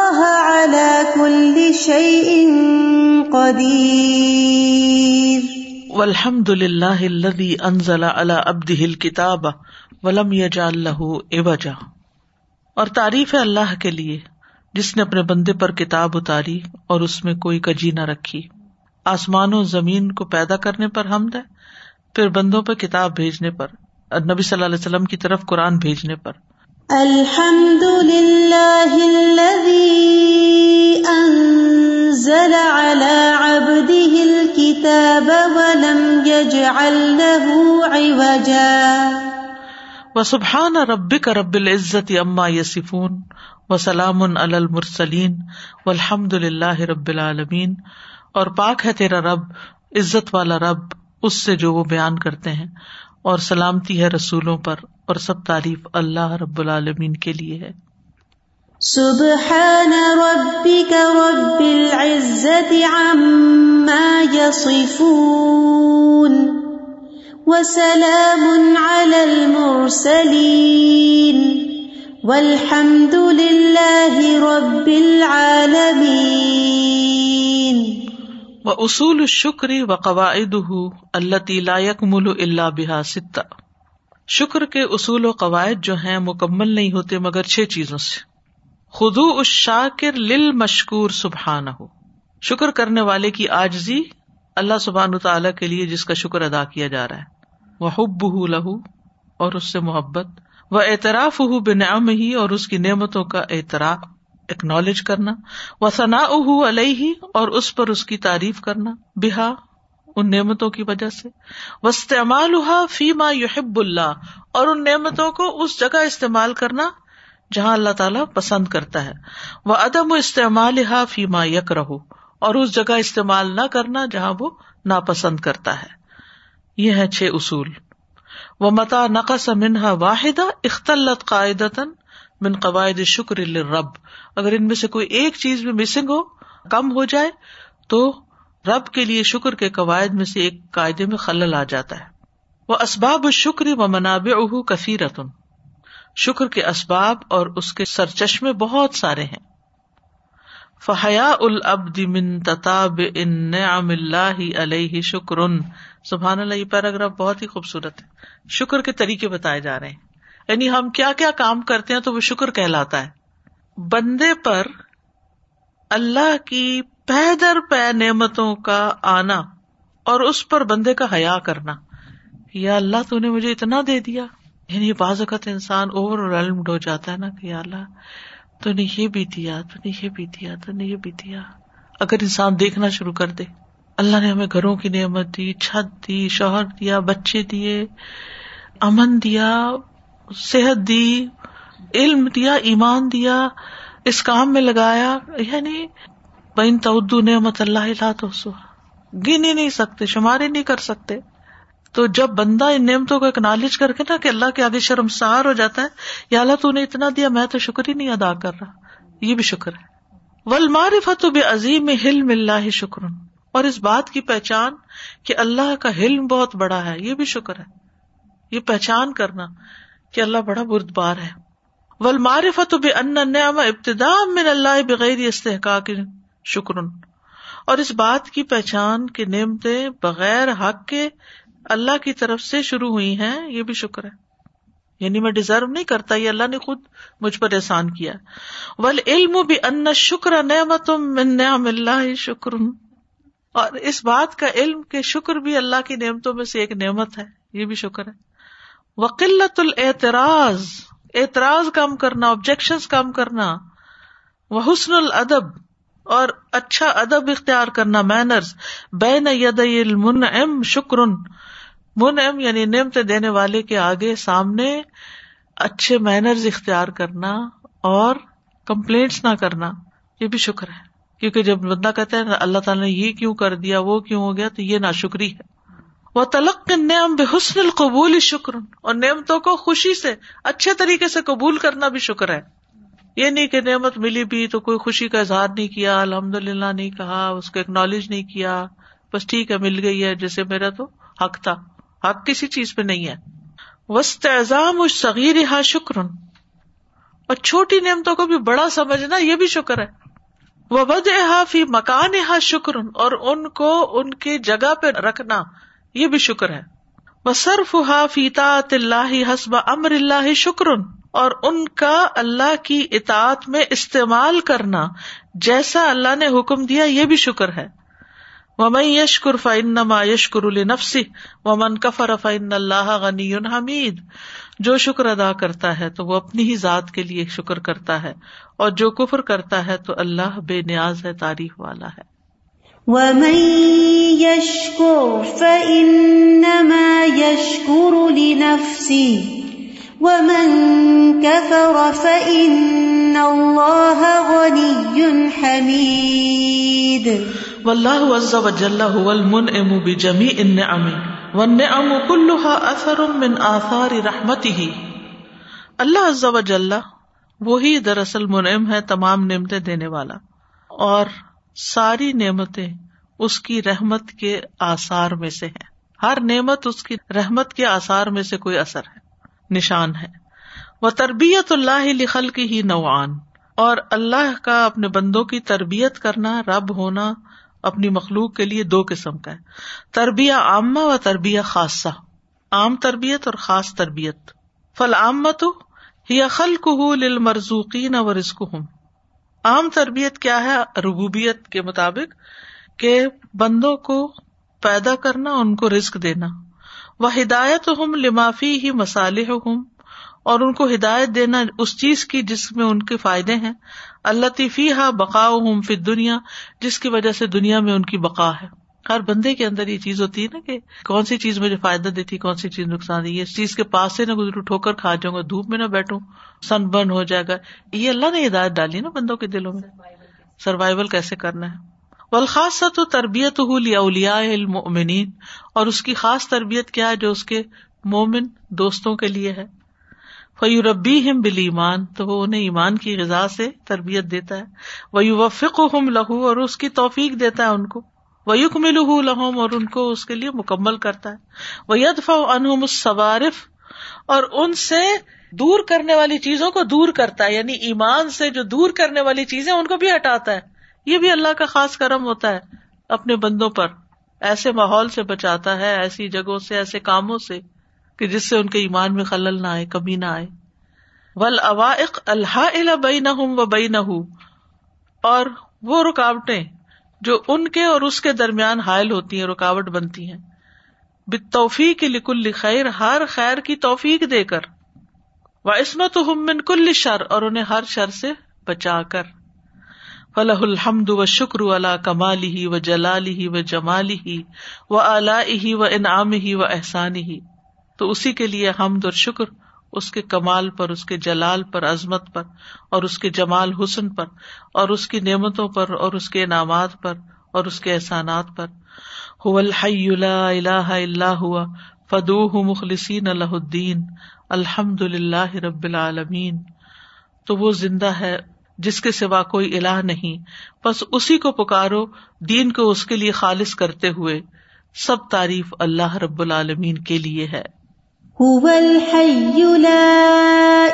ولم جا اور تعریف ہے اللہ کے لیے جس نے اپنے بندے پر کتاب اتاری اور اس میں کوئی کجی نہ رکھی آسمان و زمین کو پیدا کرنے پر حمد ہے پھر بندوں پر کتاب بھیجنے پر اور نبی صلی اللہ علیہ وسلم کی طرف قرآن بھیجنے پر الحمد لله الذي أنزل على عبده الكتاب ولم يجعل له عوجا وسبحان ربك رب العزة يصفون وسلام على المرسلين والحمد لله رب العالمين اور پاک ہے تیرا رب عزت والا رب اس سے جو وہ بیان کرتے ہیں اور سلامتی ہے رسولوں پر اور سب تعریف اللہ رب العالمین کے لیے ہے سبحان ربك رب العزة عما يصفون وسلام على المرسلين والحمد لله رب العالمين و اصول شکری و قواعد اللہ لائق مل اللہ ستا شکر کے اصول و قواعد جو ہیں مکمل نہیں ہوتے مگر چھ چیزوں سے خدو اس شاکر لل مشکور سبحان ہو شکر کرنے والے کی آجزی اللہ سبحان تعالیٰ کے لیے جس کا شکر ادا کیا جا رہا ہے وہ حب لہو اور اس سے محبت و اعتراف ہُو بنا ہی اور اس کی نعمتوں کا اعتراف اکنالج کرنا وہ ثنا ہو اور اس پر اس کی تعریف کرنا بحا ان نعمتوں کی وجہ سے یحب استعمال اور ان نعمتوں کو اس جگہ استعمال کرنا جہاں اللہ تعالی پسند کرتا ہے وہ عدم و استعمال ہا فی ما یک رہو اور اس جگہ استعمال نہ کرنا جہاں وہ ناپسند کرتا ہے یہ ہے چھ اصول وہ متا نقص منہا واحدہ اختلط قاعدتاً من قواعد شکر رب اگر ان میں سے کوئی ایک چیز بھی مسنگ ہو کم ہو جائے تو رب کے لیے شکر کے قواعد میں سے ایک قاعدے میں خلل آ جاتا ہے وہ اسباب شکر و مناب افیر شکر کے اسباب اور اس کے سر چشمے بہت سارے ہیں فحیا اب دن تتاب ان شکر سبحان یہ پیراگراف بہت ہی خوبصورت ہے شکر کے طریقے بتائے جا رہے ہیں یعنی ہم کیا کیا کام کرتے ہیں تو وہ شکر کہلاتا ہے بندے پر اللہ کی پہ در پہ نعمتوں کا آنا اور اس پر بندے کا حیا کرنا یا اللہ تو نے مجھے اتنا دے دیا یعنی یہ اوقات انسان اوور ویلڈ ہو جاتا ہے نا کہ یا اللہ تو نے یہ بھی بھی بھی دیا دیا تو تو نے نے یہ یہ دیا اگر انسان دیکھنا شروع کر دے اللہ نے ہمیں گھروں کی نعمت دی چھت دی شوہر دیا بچے دیے امن دیا صحت دی علم دیا ایمان دیا اس کام میں لگایا یعنی بین نعمت اللہ تو گن ہی نہیں سکتے شمار ہی نہیں کر سکتے تو جب بندہ ان نعمتوں کو اکنالج کر کے نا کہ اللہ کے آگے شرمسار ہو جاتا ہے یا اللہ تو نے اتنا دیا میں تو شکر ہی نہیں ادا کر رہا یہ بھی شکر ہے ولمار بے عظیم ہلم اللہ شکر اور اس بات کی پہچان کہ اللہ کا حلم بہت بڑا ہے یہ بھی شکر ہے یہ پہچان کرنا کہ اللہ بڑا برد بار ہے ول مارفت بے انعام ابتدا بغیر استحقاق شکر اور اس بات کی پہچان کے نعمتیں بغیر حق کے اللہ کی طرف سے شروع ہوئی ہیں یہ بھی شکر ہے یعنی میں ڈیزرو نہیں کرتا یہ اللہ نے خود مجھ پر احسان کیا ول علم بھی ان شکر نعمت اللہ شکر اور اس بات کا علم کے شکر بھی اللہ کی نعمتوں میں سے ایک نعمت ہے یہ بھی شکر ہے وکلت الاعتراض اعتراض کم کرنا آبجیکشن کم کرنا وہ حسن الادب اور اچھا ادب اختیار کرنا مینرز ید المن ام شکر من ام یعنی نمت دینے والے کے آگے سامنے اچھے مینرز اختیار کرنا اور کمپلینٹس نہ کرنا یہ بھی شکر ہے کیونکہ جب بندہ کہتے ہیں اللہ تعالیٰ نے یہ کیوں کر دیا وہ کیوں ہو گیا تو یہ نہ شکریہ ہے وہ تلق نعم بے حسن القبول شکر اور نعمتوں کو خوشی سے اچھے طریقے سے قبول کرنا بھی شکر ہے یہ نہیں کہ نعمت ملی بھی تو کوئی خوشی کا اظہار نہیں کیا الحمد للہ نہیں کہا اس کو اکنالج نہیں کیا بس ٹھیک ہے مل گئی ہے جیسے میرا تو حق تھا حق کسی چیز پہ نہیں ہے اس ہا شکر اور چھوٹی نعمتوں کو بھی بڑا سمجھنا یہ بھی شکر ہے وہ بد احافی مکان ہا شکر اور ان کو ان کی جگہ پہ رکھنا یہ بھی شکر ہے بصرف فا فیتا حسب امر اللہ شکر اور ان کا اللہ کی اطاط میں استعمال کرنا جیسا اللہ نے حکم دیا یہ بھی شکر ہے ومن یشکر فعنما یشکر النفسی و من قفر فعین اللہ غنی حمید جو شکر ادا کرتا ہے تو وہ اپنی ہی ذات کے لیے شکر کرتا ہے اور جو کفر کرتا ہے تو اللہ بے نیاز ہے تاریخ والا ہے ومن ومن يشكر يشكر فإنما لنفسه كفر فإن الله غني حميد والله عز وجل هو المنعم بجميع النعم والنعم كلها أثر من آثار رحمته اللہ عز وجل وہی دراصل منعم ہے تمام نعمتیں دینے والا اور ساری نعمتیں اس کی رحمت کے آثار میں سے ہیں ہر نعمت اس کی رحمت کے آثار میں سے کوئی اثر ہے نشان ہے وہ تربیت اللہ لکھل کی ہی نوعان اور اللہ کا اپنے بندوں کی تربیت کرنا رب ہونا اپنی مخلوق کے لیے دو قسم کا ہے تربیہ عامہ و تربیہ خاصہ عام تربیت اور خاص تربیت فل ہُو لل مرزوقین اور عام تربیت کیا ہے ربوبیت کے مطابق کہ بندوں کو پیدا کرنا ان کو رزق دینا وہ ہدایت ہم لمافی ہی مسالے ہم اور ان کو ہدایت دینا اس چیز کی جس میں ان کے فائدے ہیں اللہ تی فی ہا بقاؤ ہوں فی دنیا جس کی وجہ سے دنیا میں ان کی بقا ہے ہر بندے کے اندر یہ چیز ہوتی ہے نا کہ کون سی چیز مجھے فائدہ دیتی کون سی چیز نقصان دی چیز کے پاس سے نہ گزروں ٹھوکر کھا جاؤں گا دھوپ میں نہ بیٹھوں سن برن ہو جائے گا یہ اللہ نے ہدایت ڈالی نا بندوں کے دلوں میں سروائول کیسے کرنا ہے بالخاصا تو تربیت ہو لیا اولیا اور اس کی خاص تربیت کیا ہے جو اس کے مومن دوستوں کے لیے ہے فیور ہم بل ایمان تو انہیں ایمان کی غذا سے تربیت دیتا ہے وہ یو وفق ہم لہو اور اس کی توفیق دیتا ہے ان کو وہ یق لہوم اور ان کو اس کے لیے مکمل کرتا ہے وہ یدف انہوں سوارف اور ان سے دور کرنے والی چیزوں کو دور کرتا ہے یعنی ایمان سے جو دور کرنے والی چیزیں ان کو بھی ہٹاتا ہے یہ بھی اللہ کا خاص کرم ہوتا ہے اپنے بندوں پر ایسے ماحول سے بچاتا ہے ایسی جگہوں سے ایسے کاموں سے کہ جس سے ان کے ایمان میں خلل نہ آئے کمی نہ آئے اوا اق اللہ بئی نہ ہوں و بئی نہ ہوں اور وہ رکاوٹیں جو ان کے اور اس کے درمیان حائل ہوتی ہیں رکاوٹ بنتی ہیں ب توفیق لکل خیر ہر خیر کی توفیق دے کر و عصمت من کل شر اور انہیں ہر شر سے بچا کر فلاح الحمد و شکر اللہ کمال ہی و جلال ہی و جمال ہی و الا ہی و انعام ہی و احسان ہی تو اسی کے لیے حمد اور شکر اس کے کمال پر اس کے جلال پر عظمت پر اور اس کے جمال حسن پر اور اس کی نعمتوں پر اور اس کے انعامات پر اور اس کے احسانات پر اللہ اللہ ہوا فدو مخلصین اللہ الدین الحمد اللہ رب العالمین تو وہ زندہ ہے جس کے سوا کوئی اللہ نہیں بس اسی کو پکارو دین کو اس کے لیے خالص کرتے ہوئے سب تعریف اللہ رب العالمین کے لیے ہے هو هو الحي لا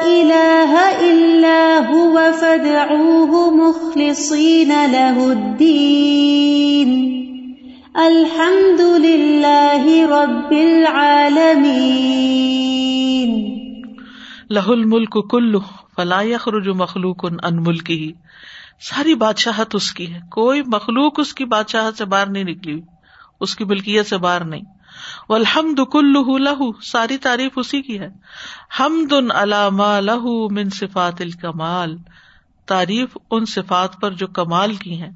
إله إلا فادعوه مخلصين له الدين الحمد لله رب العالمين له الملك كله فلا يخرج مخلوق عن ملكه ساری بادشاہت اس کی ہے کوئی مخلوق اس کی بادشاہت سے باہر نہیں نکلی ہوئی اس کی ملکیت سے باہر نہیں لہ ساری تعریف اسی کی ہے ہم دن علامہ لہو من صفات الکمال تعریف ان صفات پر جو کمال کی ہیں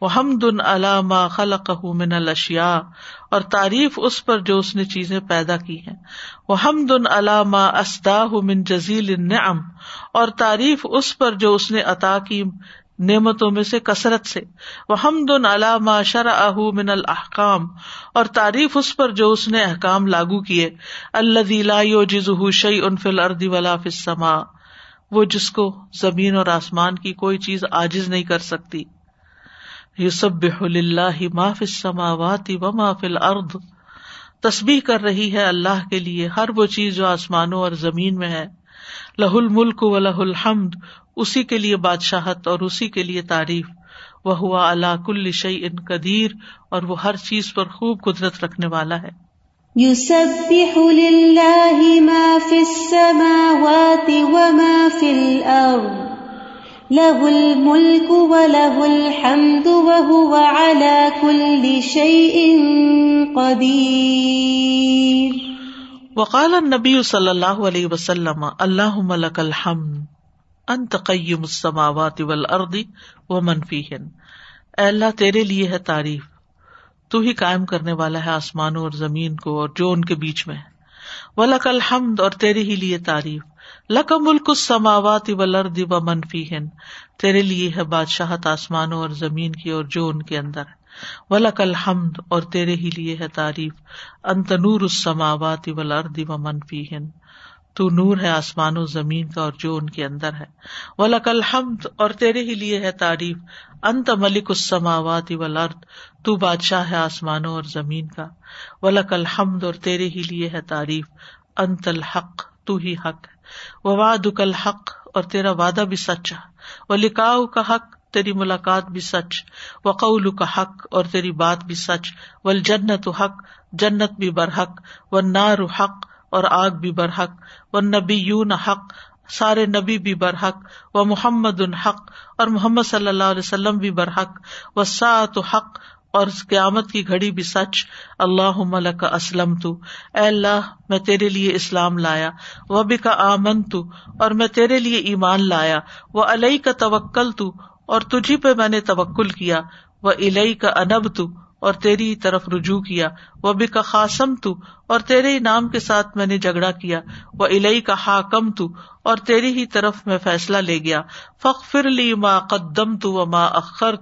وہ ہم دن علامہ خلق من الشیا اور تعریف اس پر جو اس نے چیزیں پیدا کی ہیں وہ ہم دن اسداہ من جزیل نعم اور تعریف اس پر جو اس نے عطا کی نعمتوں میں سے کثرت سے وہ علامہ من الحکام اور تعریف اس پر جو اس نے احکام لاگو کیے اللہ دز انف الرد وہ جس کو زمین اور آسمان کی کوئی چیز آجز نہیں کر سکتی یوسب اللہ ما فسما و ما فل ارد تصبیح کر رہی ہے اللہ کے لیے ہر وہ چیز جو آسمانوں اور زمین میں ہے لہ الملک و لہ الحمد اسی کے لیے بادشاہت اور اسی کے لیے تعریف وہ ہوا اللہ کل شعی ان قدیر اور وہ ہر چیز پر خوب قدرت رکھنے والا ہے على كل شيء قدير وقال نبی صلی اللہ علیہ وسلم اللہ انتقیم قیم اس سماوات ابل و منفی اے اللہ تیرے لیے ہے تعریف تو ہی کائم کرنے والا ہے آسمانوں اور زمین کو اور جو ان کے بیچ میں ہے ولک الحمد اور تیرے ہی لیے تعریف لک ملک السماوات سماوات ابل ارد و منفی ہن تیرے لیے ہے بادشاہت آسمانوں اور زمین کی اور جو ان کے اندر ہے ولک الحمد اور تیرے ہی لیے ہے تعریف انت نور السماوات سماوات ابل ارد و منفی تو نور ہے آسمان و زمین کا اور جو ان کے اندر ہے وہ لق الحمد اور تیرے ہی لیے ہے تعریف انت ملک والارض تو بادشاہ ہے آسمانوں اور زمین کا لکل حمد اور تیرے ہی لیے ہے تعریف انت الحق تو ہی حق تق حق اور تیرا وعدہ بھی سچ وہ لکھاؤ کا حق تیری ملاقات بھی سچ و قول کا حق اور تیری بات بھی سچ و جنت حق جنت بھی برحق و نار حق اور آگ بھی برحق و نبی یون حق سارے نبی بھی برحق و محمد حق اور محمد صلی اللہ علیہ وسلم بھی برحق و سعۃ حق اور قیامت کی گھڑی بھی سچ اللہ مل کا اسلم تو اے اللہ میں تیرے لیے اسلام لایا بھی کا آمن تو اور میں تیرے لیے ایمان لایا وہ علیہ کا توکل تو اور تجھی پہ میں نے توکل کیا وہ الحیح کا انب تو اور تیری طرف رجوع کیا وہ کا خاصم تو اور تیرے نام کے ساتھ میں نے جھگڑا کیا وہ الہی کا تو اور تیری ہی طرف میں فیصلہ لے گیا لی ماں قدم تو تو تو و اخر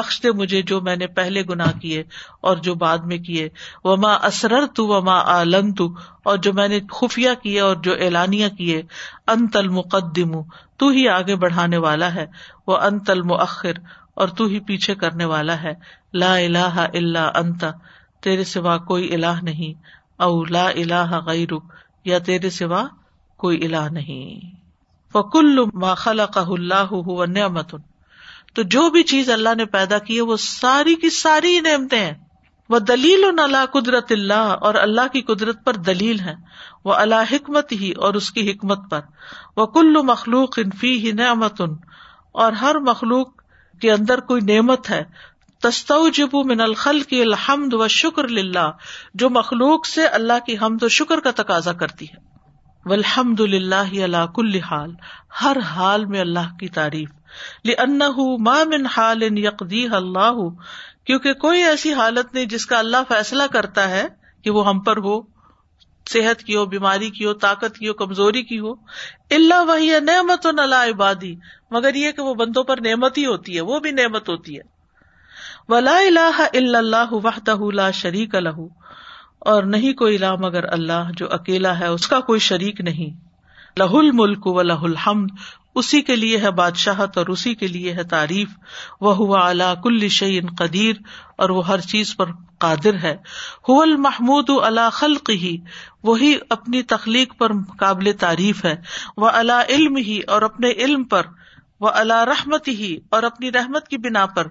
بخش دے مجھے جو میں نے پہلے گنا کیے اور جو بعد میں کیے وہ ماں اسرر تو و ماں تو اور جو میں نے خفیہ کیے اور جو اعلانیہ کیے انتل مقدم تو ہی آگے بڑھانے والا ہے وہ انتل مخر اور تو ہی پیچھے کرنے والا ہے لا الہ الا انت تیرے سوا کوئی الہ نہیں او لا الہ یا تیرے سوا کوئی الہ نہیں فکل ما خلقہ اللہ نعمت تو جو بھی چیز اللہ نے پیدا کی ہے وہ ساری کی ساری نعمتیں ہیں وہ دلیل اللہ قدرت اللہ اور اللہ کی قدرت پر دلیل ہے وہ اللہ حکمت ہی اور اس کی حکمت پر وہ کل مخلوق انفی ہی نعمت اور ہر مخلوق کے اندر کوئی نعمت ہے تست الخل و شکر للہ جو مخلوق سے اللہ کی حمد و شکر کا تقاضا کرتی ہے الحمد اللہ کل حال ہر حال میں اللہ کی تعریف لن ما من حال يقضيها اللہ کیونکہ کوئی ایسی حالت نہیں جس کا اللہ فیصلہ کرتا ہے کہ وہ ہم پر ہو صحت کی ہو بیماری کی ہو طاقت کی ہو کمزوری کی ہو اللہ وہی نعمت و نلا عبادی مگر یہ کہ وہ بندوں پر نعمت ہی ہوتی ہے وہ بھی نعمت ہوتی ہے ولا اللہ لا شریک الہ اور نہیں کوئی مگر اللہ جو اکیلا ہے اس کا کوئی شریک نہیں لہ الملک و لہ الحمد اسی کے لیے ہے بادشاہت اور اسی کے لیے ہے تعریف وہ ہوا کل شعین قدیر اور وہ ہر چیز پر قادر ہے ہو محمود اللہ خلق ہی وہی اپنی تخلیق پر قابل تعریف ہے وہ اللہ علم ہی اور اپنے علم پر وہ اللہ رحمت ہی اور اپنی رحمت کی بنا پر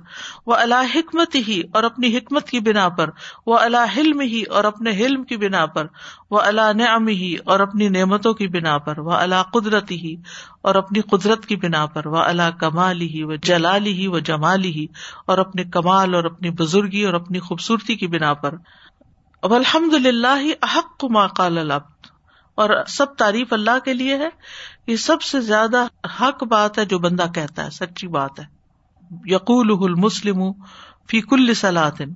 وہ اللہ حکمت ہی اور اپنی حکمت کی بنا پر وہ اللہ حلم ہی اور اپنے علم کی بنا پر وہ اللہ نعم ہی اور اپنی نعمتوں کی بنا پر وہ اللہ قدرت ہی اور اپنی قدرت کی بنا پر وہ اللہ کمال ہی وہ جلالی ہی وہ جمالی ہی اور اپنے کمال اور اپنی بزرگی اور اپنی خوبصورتی کی بنا پر الحمد للہ احق قال العبد اور سب تعریف اللہ کے لیے ہے یہ سب سے زیادہ حق بات ہے جو بندہ کہتا ہے سچی بات ہے یقول مسلم کل سلاطن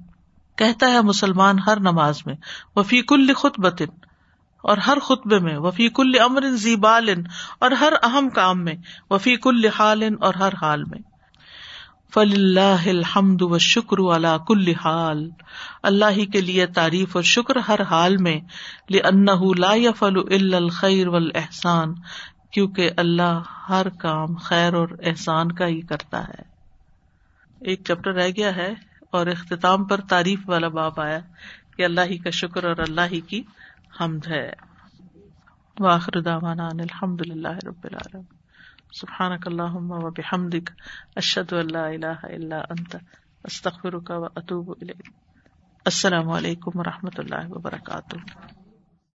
کہتا ہے مسلمان ہر نماز میں وہ فی کل خطبتن اور ہر خطبے میں وفیق الم اور ہر اہم کام میں کل حالن اور ہر حال میں فل اللہ الحمد و شکر اللہ کل حال اللہ کے لیے تعریف اور شکر ہر حال میں لا کیونکہ اللہ ہر کام خیر اور احسان کا ہی کرتا ہے ایک چیپٹر رہ گیا ہے اور اختتام پر تعریف والا باب آیا کہ اللہ کا شکر اور اللہ کی حمد ہے واخر الحمد اللہ سبحان السلام علیکم و رحمۃ اللہ وبرکاتہ